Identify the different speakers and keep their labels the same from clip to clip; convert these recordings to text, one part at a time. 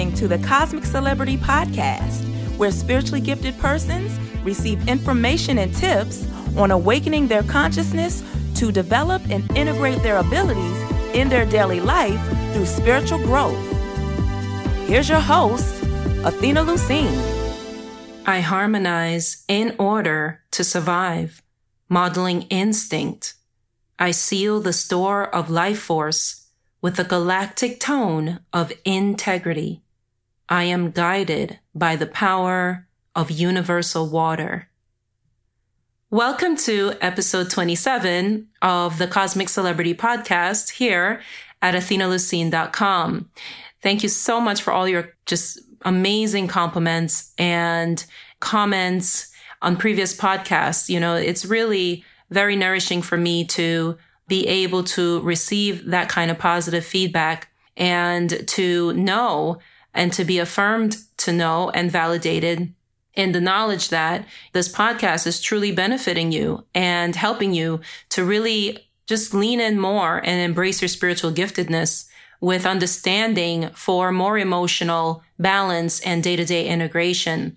Speaker 1: listening to the Cosmic Celebrity Podcast, where spiritually gifted persons receive information and tips on awakening their consciousness to develop and integrate their abilities in their daily life through spiritual growth. Here's your host, Athena Lucine.
Speaker 2: I harmonize in order to survive, modeling instinct. I seal the store of life force with a galactic tone of integrity. I am guided by the power of universal water. Welcome to episode 27 of the Cosmic Celebrity Podcast here at athenalucine.com. Thank you so much for all your just amazing compliments and comments on previous podcasts. You know, it's really very nourishing for me to be able to receive that kind of positive feedback and to know and to be affirmed to know and validated in the knowledge that this podcast is truly benefiting you and helping you to really just lean in more and embrace your spiritual giftedness with understanding for more emotional balance and day to day integration.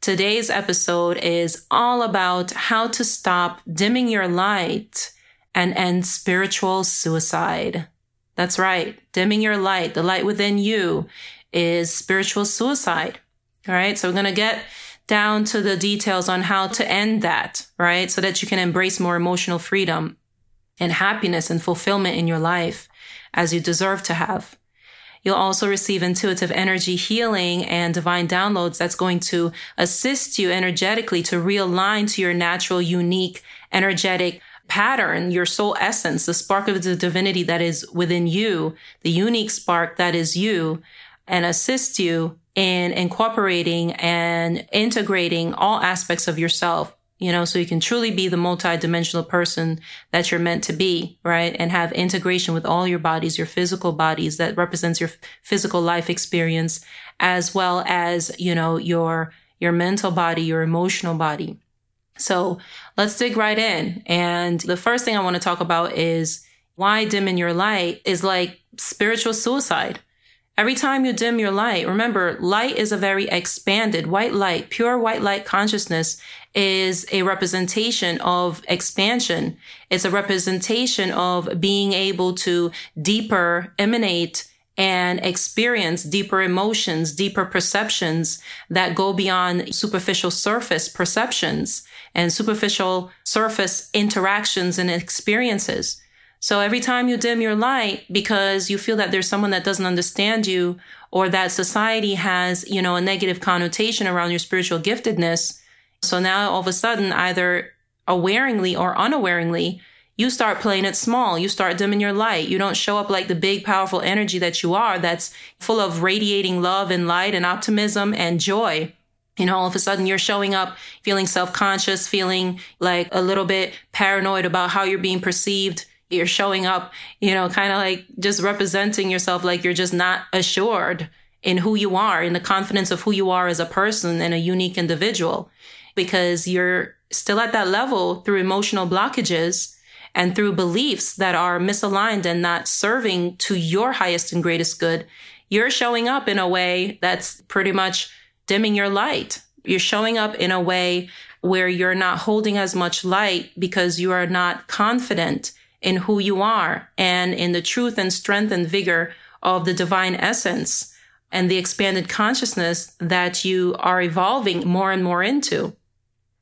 Speaker 2: Today's episode is all about how to stop dimming your light and end spiritual suicide. That's right. Dimming your light, the light within you is spiritual suicide. All right. So we're going to get down to the details on how to end that, right? So that you can embrace more emotional freedom and happiness and fulfillment in your life as you deserve to have. You'll also receive intuitive energy healing and divine downloads that's going to assist you energetically to realign to your natural, unique, energetic pattern, your soul essence, the spark of the divinity that is within you, the unique spark that is you, and assist you in incorporating and integrating all aspects of yourself you know, so you can truly be the multidimensional person that you're meant to be, right? And have integration with all your bodies, your physical bodies that represents your physical life experience, as well as, you know, your, your mental body, your emotional body. So let's dig right in. And the first thing I want to talk about is why dimming your light is like spiritual suicide. Every time you dim your light, remember, light is a very expanded white light, pure white light consciousness is a representation of expansion. It's a representation of being able to deeper emanate and experience deeper emotions, deeper perceptions that go beyond superficial surface perceptions and superficial surface interactions and experiences. So every time you dim your light because you feel that there's someone that doesn't understand you or that society has, you know, a negative connotation around your spiritual giftedness. So now all of a sudden, either awareingly or unawareingly, you start playing it small. You start dimming your light. You don't show up like the big, powerful energy that you are that's full of radiating love and light and optimism and joy. You know, all of a sudden you're showing up feeling self conscious, feeling like a little bit paranoid about how you're being perceived you're showing up, you know, kind of like just representing yourself like you're just not assured in who you are, in the confidence of who you are as a person and a unique individual, because you're still at that level through emotional blockages and through beliefs that are misaligned and not serving to your highest and greatest good. You're showing up in a way that's pretty much dimming your light. You're showing up in a way where you're not holding as much light because you are not confident in who you are and in the truth and strength and vigor of the divine essence and the expanded consciousness that you are evolving more and more into.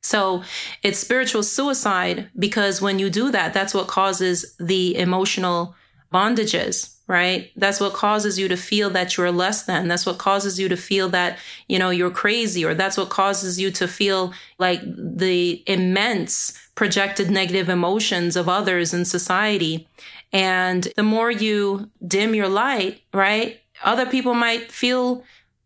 Speaker 2: So it's spiritual suicide because when you do that, that's what causes the emotional bondages, right? That's what causes you to feel that you're less than. That's what causes you to feel that, you know, you're crazy, or that's what causes you to feel like the immense projected negative emotions of others in society. And the more you dim your light, right? Other people might feel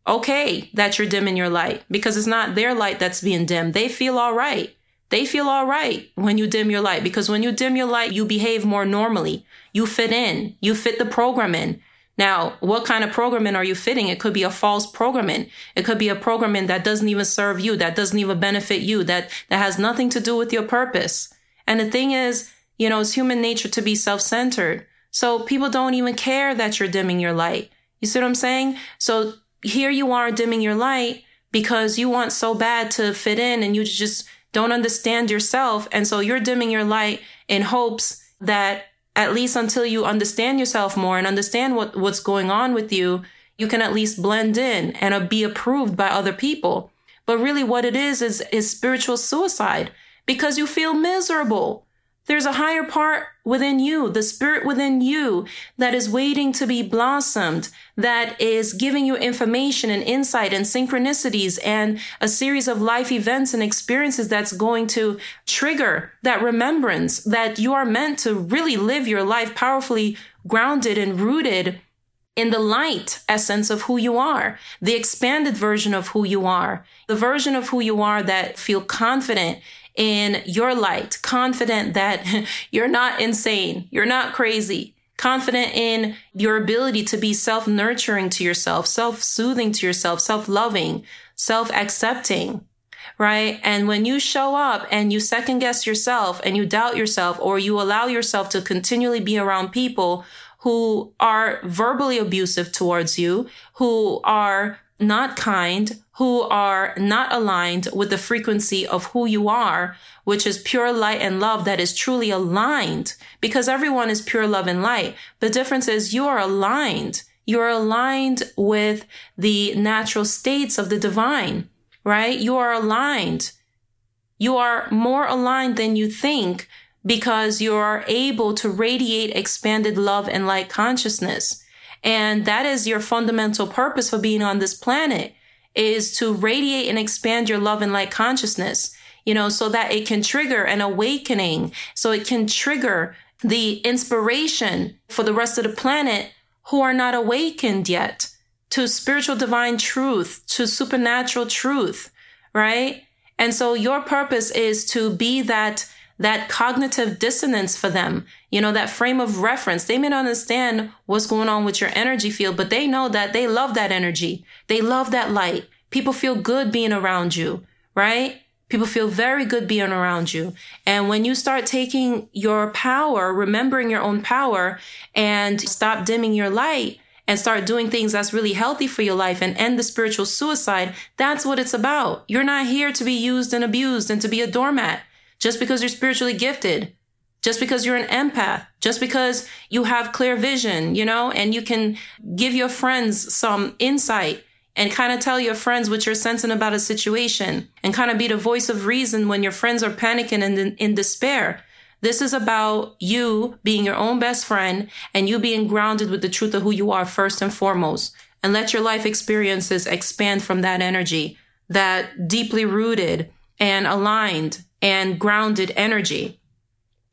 Speaker 2: okay that you're dimming your light because it's not their light that's being dimmed. They feel all right. They feel all right when you dim your light because when you dim your light, you behave more normally. You fit in. You fit the program in. Now, what kind of programming are you fitting? It could be a false programming. It could be a programming that doesn't even serve you, that doesn't even benefit you, that, that has nothing to do with your purpose. And the thing is, you know, it's human nature to be self-centered. So people don't even care that you're dimming your light. You see what I'm saying? So here you are dimming your light because you want so bad to fit in and you just don't understand yourself. And so you're dimming your light in hopes that at least until you understand yourself more and understand what, what's going on with you, you can at least blend in and uh, be approved by other people. But really what it is, is, is spiritual suicide because you feel miserable. There's a higher part within you, the spirit within you that is waiting to be blossomed, that is giving you information and insight and synchronicities and a series of life events and experiences that's going to trigger that remembrance that you are meant to really live your life powerfully grounded and rooted in the light essence of who you are, the expanded version of who you are, the version of who you are that feel confident in your light, confident that you're not insane, you're not crazy, confident in your ability to be self nurturing to yourself, self soothing to yourself, self loving, self accepting. Right. And when you show up and you second guess yourself and you doubt yourself or you allow yourself to continually be around people who are verbally abusive towards you, who are not kind, who are not aligned with the frequency of who you are, which is pure light and love that is truly aligned because everyone is pure love and light. The difference is you are aligned. You're aligned with the natural states of the divine, right? You are aligned. You are more aligned than you think because you are able to radiate expanded love and light consciousness. And that is your fundamental purpose for being on this planet is to radiate and expand your love and light consciousness, you know, so that it can trigger an awakening. So it can trigger the inspiration for the rest of the planet who are not awakened yet to spiritual divine truth, to supernatural truth, right? And so your purpose is to be that that cognitive dissonance for them, you know, that frame of reference. They may not understand what's going on with your energy field, but they know that they love that energy. They love that light. People feel good being around you, right? People feel very good being around you. And when you start taking your power, remembering your own power and stop dimming your light, and start doing things that's really healthy for your life and end the spiritual suicide, that's what it's about. You're not here to be used and abused and to be a doormat just because you're spiritually gifted, just because you're an empath, just because you have clear vision, you know, and you can give your friends some insight and kind of tell your friends what you're sensing about a situation and kind of be the voice of reason when your friends are panicking and in, in despair. This is about you being your own best friend and you being grounded with the truth of who you are first and foremost. And let your life experiences expand from that energy, that deeply rooted and aligned and grounded energy.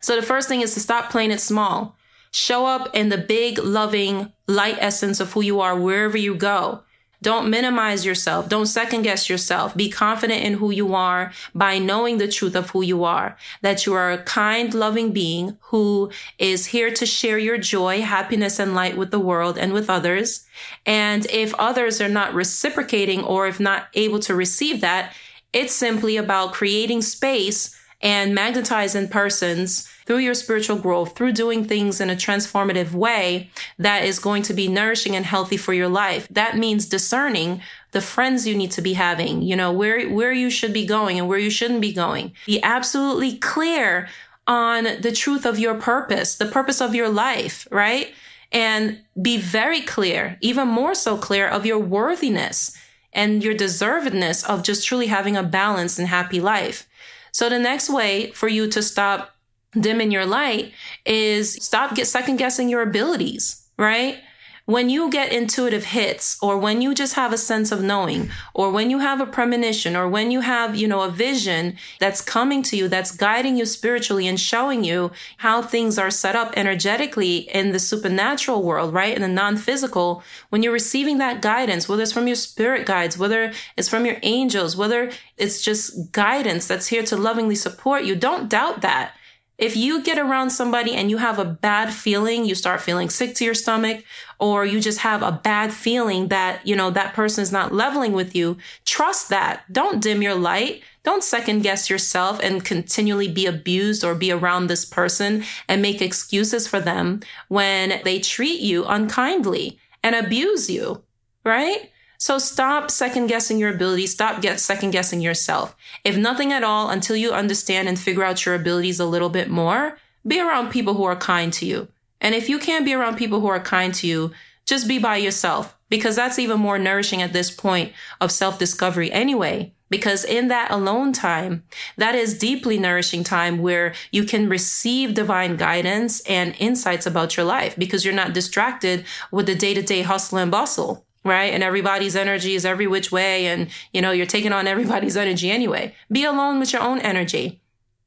Speaker 2: So the first thing is to stop playing it small. Show up in the big, loving light essence of who you are wherever you go. Don't minimize yourself. Don't second guess yourself. Be confident in who you are by knowing the truth of who you are, that you are a kind, loving being who is here to share your joy, happiness, and light with the world and with others. And if others are not reciprocating or if not able to receive that, it's simply about creating space and magnetizing persons through your spiritual growth, through doing things in a transformative way that is going to be nourishing and healthy for your life. That means discerning the friends you need to be having, you know, where, where you should be going and where you shouldn't be going. Be absolutely clear on the truth of your purpose, the purpose of your life, right? And be very clear, even more so clear of your worthiness and your deservedness of just truly having a balanced and happy life. So the next way for you to stop dimming your light is stop get second guessing your abilities, right? When you get intuitive hits or when you just have a sense of knowing or when you have a premonition or when you have, you know, a vision that's coming to you, that's guiding you spiritually and showing you how things are set up energetically in the supernatural world, right? In the non-physical, when you're receiving that guidance, whether it's from your spirit guides, whether it's from your angels, whether it's just guidance that's here to lovingly support you, don't doubt that if you get around somebody and you have a bad feeling, you start feeling sick to your stomach, or you just have a bad feeling that, you know, that person is not leveling with you, trust that. Don't dim your light. Don't second guess yourself and continually be abused or be around this person and make excuses for them when they treat you unkindly and abuse you, right? So stop second guessing your abilities. Stop get second guessing yourself. If nothing at all, until you understand and figure out your abilities a little bit more, be around people who are kind to you. And if you can't be around people who are kind to you, just be by yourself because that's even more nourishing at this point of self discovery anyway. Because in that alone time, that is deeply nourishing time where you can receive divine guidance and insights about your life because you're not distracted with the day to day hustle and bustle right? And everybody's energy is every which way. And, you know, you're taking on everybody's energy anyway. Be alone with your own energy.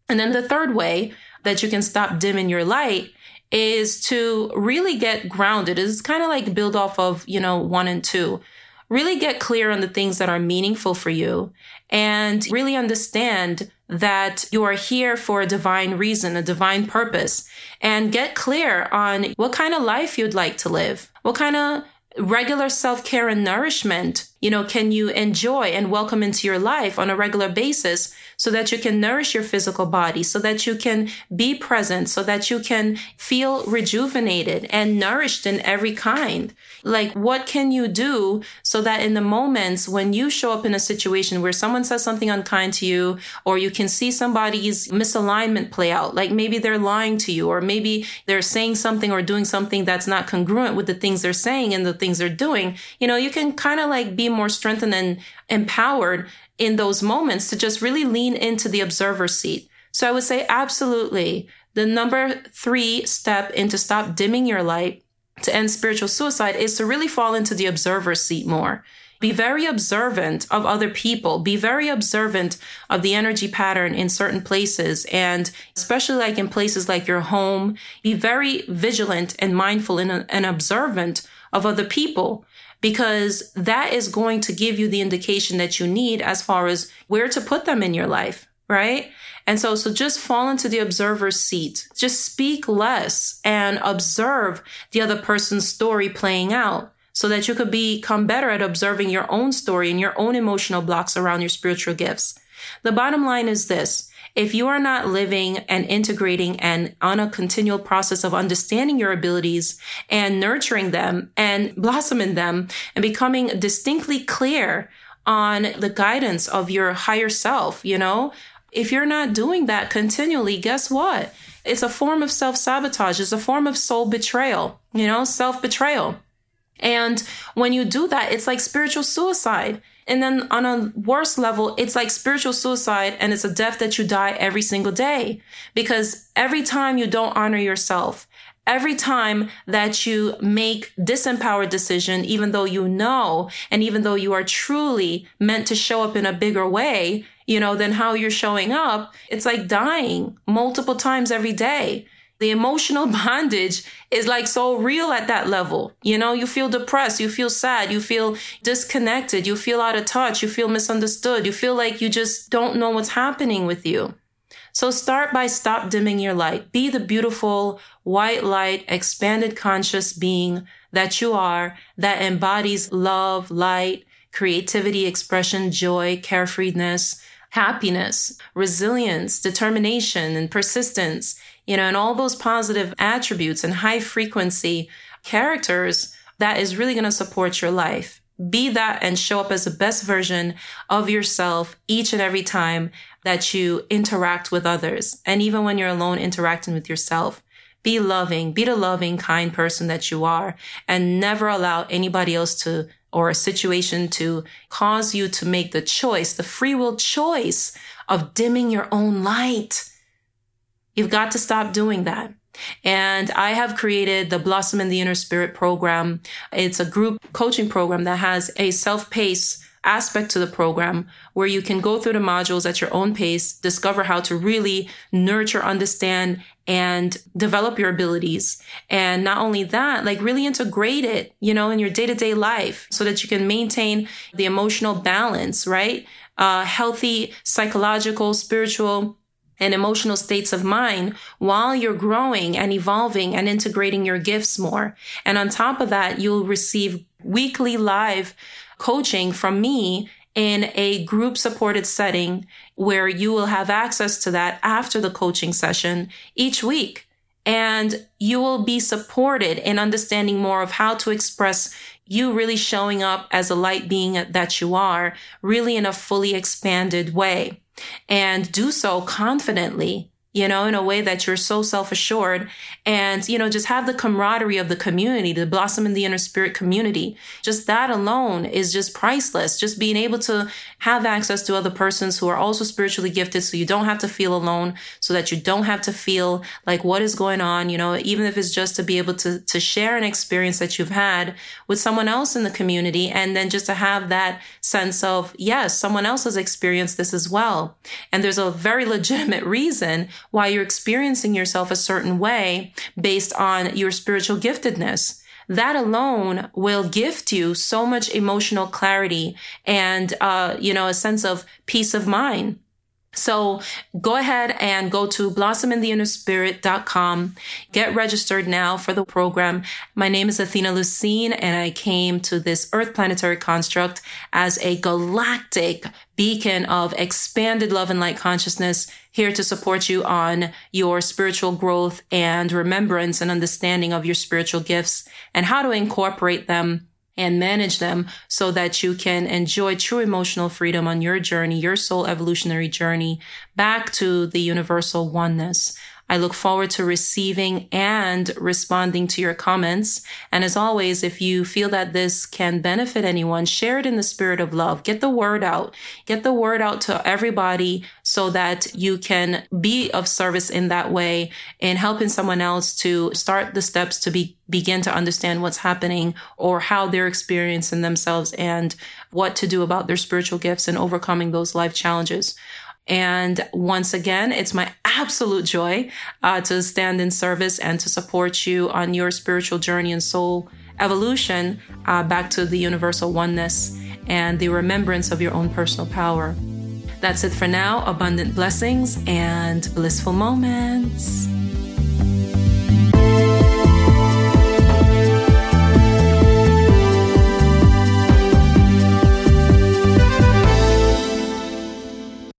Speaker 2: And then the third way that you can stop dimming your light is to really get grounded. It's kind of like build off of, you know, one and two. Really get clear on the things that are meaningful for you and really understand that you are here for a divine reason, a divine purpose, and get clear on what kind of life you'd like to live, what kind of regular self care and nourishment, you know, can you enjoy and welcome into your life on a regular basis so that you can nourish your physical body, so that you can be present, so that you can feel rejuvenated and nourished in every kind. Like, what can you do so that in the moments when you show up in a situation where someone says something unkind to you, or you can see somebody's misalignment play out, like maybe they're lying to you, or maybe they're saying something or doing something that's not congruent with the things they're saying and the things they're doing, you know, you can kind of like be more strengthened and empowered in those moments to just really lean into the observer seat. So I would say absolutely. The number three step into stop dimming your light to end spiritual suicide is to really fall into the observer seat more. Be very observant of other people. Be very observant of the energy pattern in certain places. And especially like in places like your home, be very vigilant and mindful and, and observant of other people because that is going to give you the indication that you need as far as where to put them in your life, right? And so, so just fall into the observer's seat. Just speak less and observe the other person's story playing out so that you could become better at observing your own story and your own emotional blocks around your spiritual gifts. The bottom line is this. If you are not living and integrating and on a continual process of understanding your abilities and nurturing them and blossoming them and becoming distinctly clear on the guidance of your higher self, you know, if you're not doing that continually, guess what? It's a form of self sabotage. It's a form of soul betrayal, you know, self betrayal. And when you do that, it's like spiritual suicide. And then on a worse level, it's like spiritual suicide and it's a death that you die every single day. Because every time you don't honor yourself, every time that you make disempowered decision, even though you know, and even though you are truly meant to show up in a bigger way, you know, than how you're showing up, it's like dying multiple times every day the emotional bondage is like so real at that level. You know, you feel depressed, you feel sad, you feel disconnected, you feel out of touch, you feel misunderstood, you feel like you just don't know what's happening with you. So start by stop dimming your light. Be the beautiful white light, expanded conscious being that you are that embodies love, light, creativity, expression, joy, carefreeness, happiness, resilience, determination, and persistence you know, and all those positive attributes and high frequency characters that is really going to support your life. Be that and show up as the best version of yourself each and every time that you interact with others. And even when you're alone interacting with yourself, be loving, be the loving, kind person that you are and never allow anybody else to or a situation to cause you to make the choice, the free will choice of dimming your own light You've got to stop doing that. And I have created the Blossom in the Inner Spirit program. It's a group coaching program that has a self-paced aspect to the program where you can go through the modules at your own pace, discover how to really nurture, understand, and develop your abilities. And not only that, like really integrate it, you know, in your day to day life so that you can maintain the emotional balance, right? Uh, healthy psychological, spiritual, and emotional states of mind while you're growing and evolving and integrating your gifts more. And on top of that, you'll receive weekly live coaching from me in a group supported setting where you will have access to that after the coaching session each week. and you will be supported in understanding more of how to express you really showing up as a light being that you are, really in a fully expanded way and do so confidently you know, in a way that you're so self assured and, you know, just have the camaraderie of the community, the blossom in the inner spirit community. Just that alone is just priceless. Just being able to have access to other persons who are also spiritually gifted so you don't have to feel alone, so that you don't have to feel like what is going on, you know, even if it's just to be able to, to share an experience that you've had with someone else in the community and then just to have that sense of, yes, someone else has experienced this as well. And there's a very legitimate reason why you're experiencing yourself a certain way based on your spiritual giftedness. That alone will gift you so much emotional clarity and, uh, you know, a sense of peace of mind. So go ahead and go to blossomintheinnerspirit.com. Get registered now for the program. My name is Athena Lucine and I came to this earth planetary construct as a galactic beacon of expanded love and light consciousness here to support you on your spiritual growth and remembrance and understanding of your spiritual gifts and how to incorporate them and manage them so that you can enjoy true emotional freedom on your journey, your soul evolutionary journey back to the universal oneness. I look forward to receiving and responding to your comments. And as always, if you feel that this can benefit anyone, share it in the spirit of love. Get the word out. Get the word out to everybody so that you can be of service in that way in helping someone else to start the steps to be begin to understand what's happening or how they're experiencing themselves and what to do about their spiritual gifts and overcoming those life challenges. And once again, it's my absolute joy uh, to stand in service and to support you on your spiritual journey and soul evolution uh, back to the universal oneness and the remembrance of your own personal power. That's it for now. Abundant blessings and blissful moments.